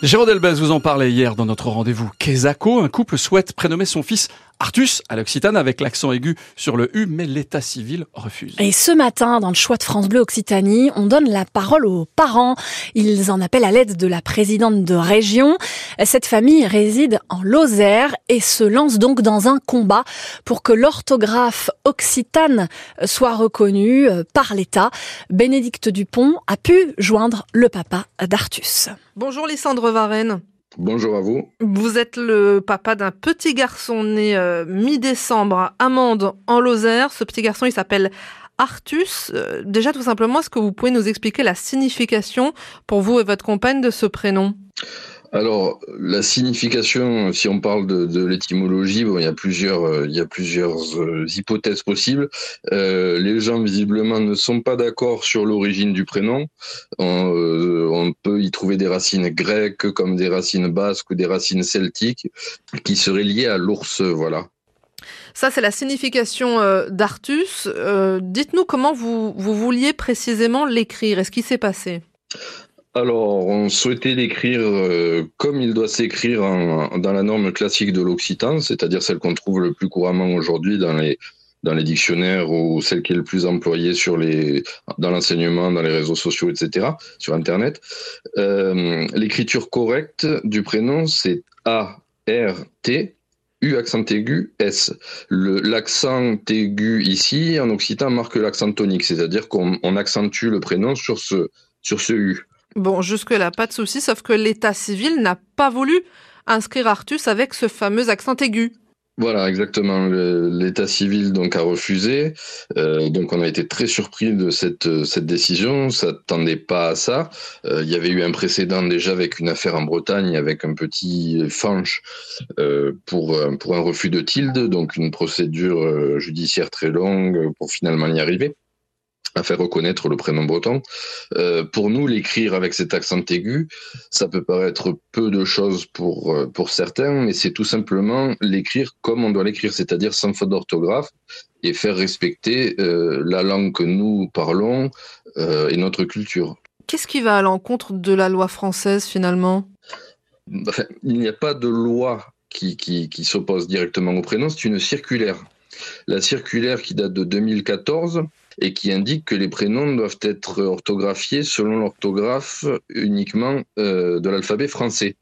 Jérôme Delbez vous en parlait hier dans notre rendez-vous. Kesako, un couple souhaite prénommer son fils Artus à l'Occitane avec l'accent aigu sur le U, mais l'état civil refuse. Et ce matin, dans le choix de France Bleu Occitanie, on donne la parole aux parents. Ils en appellent à l'aide de la présidente de région. Cette famille réside en Lozère et se lance donc dans un combat pour que l'orthographe occitane soit reconnue euh, par l'État. Bénédicte Dupont a pu joindre le papa d'Artus. Bonjour Lysandre Varenne. Bonjour à vous. Vous êtes le papa d'un petit garçon né euh, mi-décembre à Amande en Lozère. Ce petit garçon, il s'appelle Artus. Euh, déjà, tout simplement, est-ce que vous pouvez nous expliquer la signification pour vous et votre compagne de ce prénom? Alors, la signification, si on parle de, l'étymologie, il y a plusieurs, euh, euh, hypothèses possibles. Euh, les gens, visiblement, ne sont pas d'accord sur l'origine du prénom. On, peut y trouver des racines grecques, comme des racines basques ou des racines celtiques, qui seraient liées à l'ours, voilà. Ça, c'est la signification d'Artus. Dites-nous comment vous, vous vouliez précisément l'écrire. Est-ce qui s'est passé? Alors, on souhaitait l'écrire euh, comme il doit s'écrire dans la norme classique de l'occitan, c'est-à-dire celle qu'on trouve le plus couramment aujourd'hui dans les, dictionnaires ou celle qui est le plus employée dans l'enseignement, dans les réseaux sociaux, etc., sur Internet. Euh, l'écriture correcte du prénom, c'est A, R, T, U accent aigu, S. L'accent aigu ici, en occitan, marque l'accent tonique, c'est-à-dire qu'on accentue le prénom sur ce, sur ce U. Bon, jusque-là, pas de souci, sauf que l'état civil n'a pas voulu inscrire Artus avec ce fameux accent aigu. Voilà, exactement. L'état civil donc a refusé. Euh, donc on a été très surpris de cette cette décision. On s'attendait pas à ça. Euh, il y avait eu un précédent déjà avec une affaire en Bretagne avec un petit fanche euh, pour un refus de tilde, donc une procédure euh, judiciaire très longue pour finalement y arriver à faire reconnaître le prénom breton. Euh, pour nous, l'écrire avec cet accent aigu, ça peut paraître peu de choses pour, euh, pour certains, mais c'est tout simplement l'écrire comme on doit l'écrire, c'est-à-dire sans faute d'orthographe et faire respecter euh, la langue que nous parlons euh, et notre culture. Qu'est-ce qui va à l'encontre de la loi française finalement? Enfin, Il n'y a pas de loi qui, qui, qui s'oppose directement au prénom, c'est une circulaire. La circulaire qui date de 2014 et qui indique que les prénoms doivent être orthographiés selon l'orthographe uniquement euh, de l'alphabet français.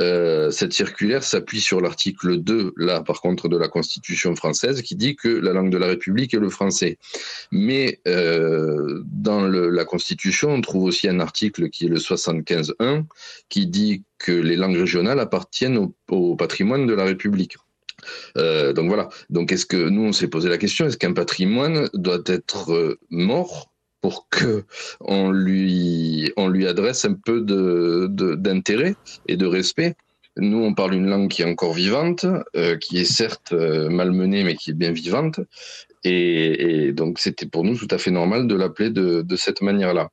Euh, cette circulaire s'appuie sur l'article 2, là par contre, de la Constitution française, qui dit que la langue de la République est le français. Mais euh, dans la Constitution, on trouve aussi un article qui est le 75.1, qui dit que les langues régionales appartiennent au patrimoine de la République. Euh, donc voilà. Donc est-ce que nous on s'est posé la question est-ce qu'un patrimoine doit être euh, mort pour que on lui on lui adresse un peu d'intérêt et de respect? Nous, on parle une langue qui est encore vivante, euh, qui est certes malmenée, mais qui est bien vivante. Et, donc, c'était pour nous tout à fait normal de l'appeler de, cette manière-là.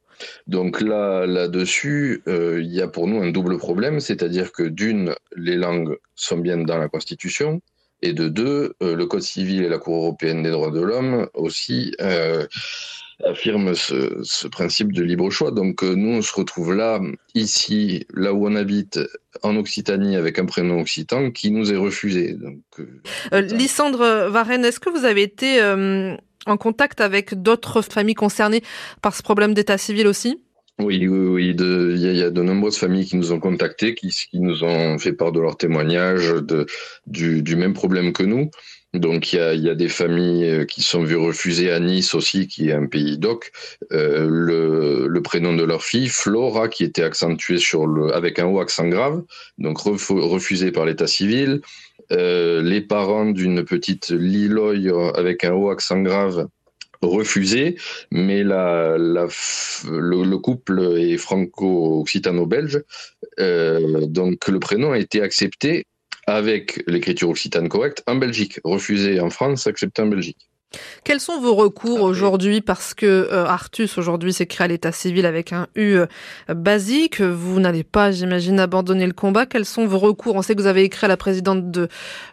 Donc là, là-dessus, il y a pour nous un double problème, c'est-à-dire que d'une, les langues sont bien dans la Constitution, et de deux, euh, le Code civil et la Cour européenne des droits de l'homme aussi euh, affirment ce, ce, principe de libre choix. Donc euh, nous, on se retrouve là, ici, là où on habite, en Occitanie, avec un prénom occitan qui nous est refusé. Donc, euh, Lysandre Varenne, est-ce que vous avez été en contact avec d'autres familles concernées par ce problème d'état civil aussi? Oui, oui, oui. Il y, a de nombreuses familles qui nous ont contactés, qui, qui nous ont fait part de leurs témoignages de, du, du, même problème que nous. Donc il y, a, il y, a, des familles qui sont vues refuser à Nice aussi, qui est un pays doc, euh, le, le, prénom de leur fille, Flora, qui était accentué sur le, avec un haut accent grave, donc refusé par l'état civil. Euh, les parents d'une petite Liloy avec un haut accent grave refusé, mais la, le, couple est franco-occitano-belge, euh, donc le prénom a été accepté avec l'écriture occitane correcte en Belgique, refusé en France, accepté en Belgique. Quels sont vos recours aujourd'hui Parce que euh, Artus aujourd'hui s'écrit à l'état civil avec un U euh, basique. Vous n'allez pas, j'imagine, abandonner le combat. Quels sont vos recours On sait que vous avez écrit à la présidente de,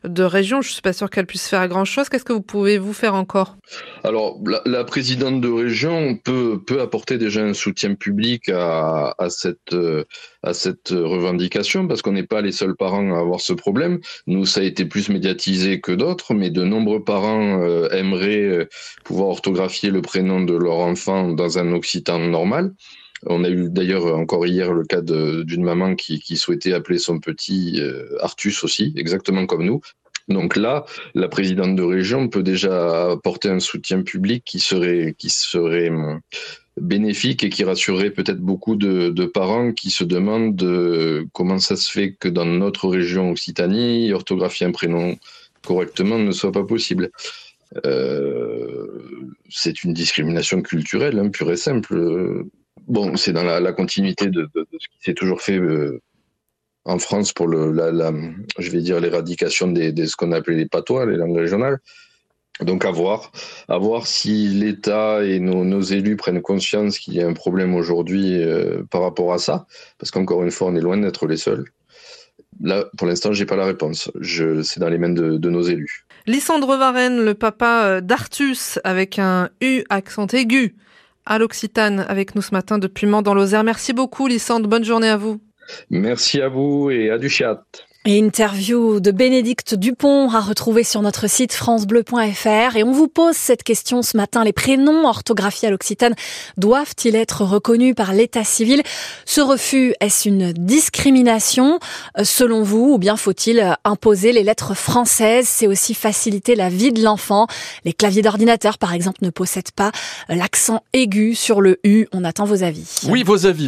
de région. Je suis pas sûr qu'elle puisse faire grand chose. Qu'est-ce que vous pouvez vous faire encore Alors, la, la, présidente de région peut, peut apporter déjà un soutien public à, à cette, euh, à cette revendication parce qu'on n'est pas les seuls parents à avoir ce problème. Nous, ça a été plus médiatisé que d'autres, mais de nombreux parents euh, euh, pouvoir orthographier le prénom de leur enfant dans un occitan normal. On a eu d'ailleurs encore hier le cas d'une maman qui, souhaitait appeler son petit euh, Artus aussi, exactement comme nous. Donc là, la présidente de région peut déjà apporter un soutien public qui serait, hum, bénéfique et qui rassurerait peut-être beaucoup de, parents qui se demandent de comment ça se fait que dans notre région Occitanie, orthographier un prénom correctement ne soit pas possible. Euh, c'est une discrimination culturelle, hein, pure et simple. Bon, c'est dans la, continuité de, de, de, ce qui s'est toujours fait euh, en France pour le, je vais dire l'éradication des, ce qu'on appelait les patois, les langues régionales. Donc à voir, à voir si l'État et nos, nos, élus prennent conscience qu'il y a un problème aujourd'hui euh, par rapport à ça, parce qu'encore une fois, on est loin d'être les seuls. Là, pour l'instant, j'ai pas la réponse. Je, c'est dans les mains de, de nos élus. Lysandre Varenne, le papa euh, d'Artus, avec un U accent aigu à l'Occitane, avec nous ce matin depuis Mans dans l'Ozère. Merci beaucoup, Lysandre. Bonne journée à vous. Merci à vous et à du chat. Et interview de Bénédicte Dupont à retrouver sur notre site francebleu.fr. Et on vous pose cette question ce matin. Les prénoms orthographiés à l'Occitane doivent-ils être reconnus par l'état civil? Ce refus, est-ce une discrimination? Selon vous ou bien faut-il imposer les lettres françaises? C'est aussi faciliter la vie de l'enfant. Les claviers d'ordinateur, par exemple, ne possèdent pas l'accent aigu sur le U. On attend vos avis. Oui, vos avis.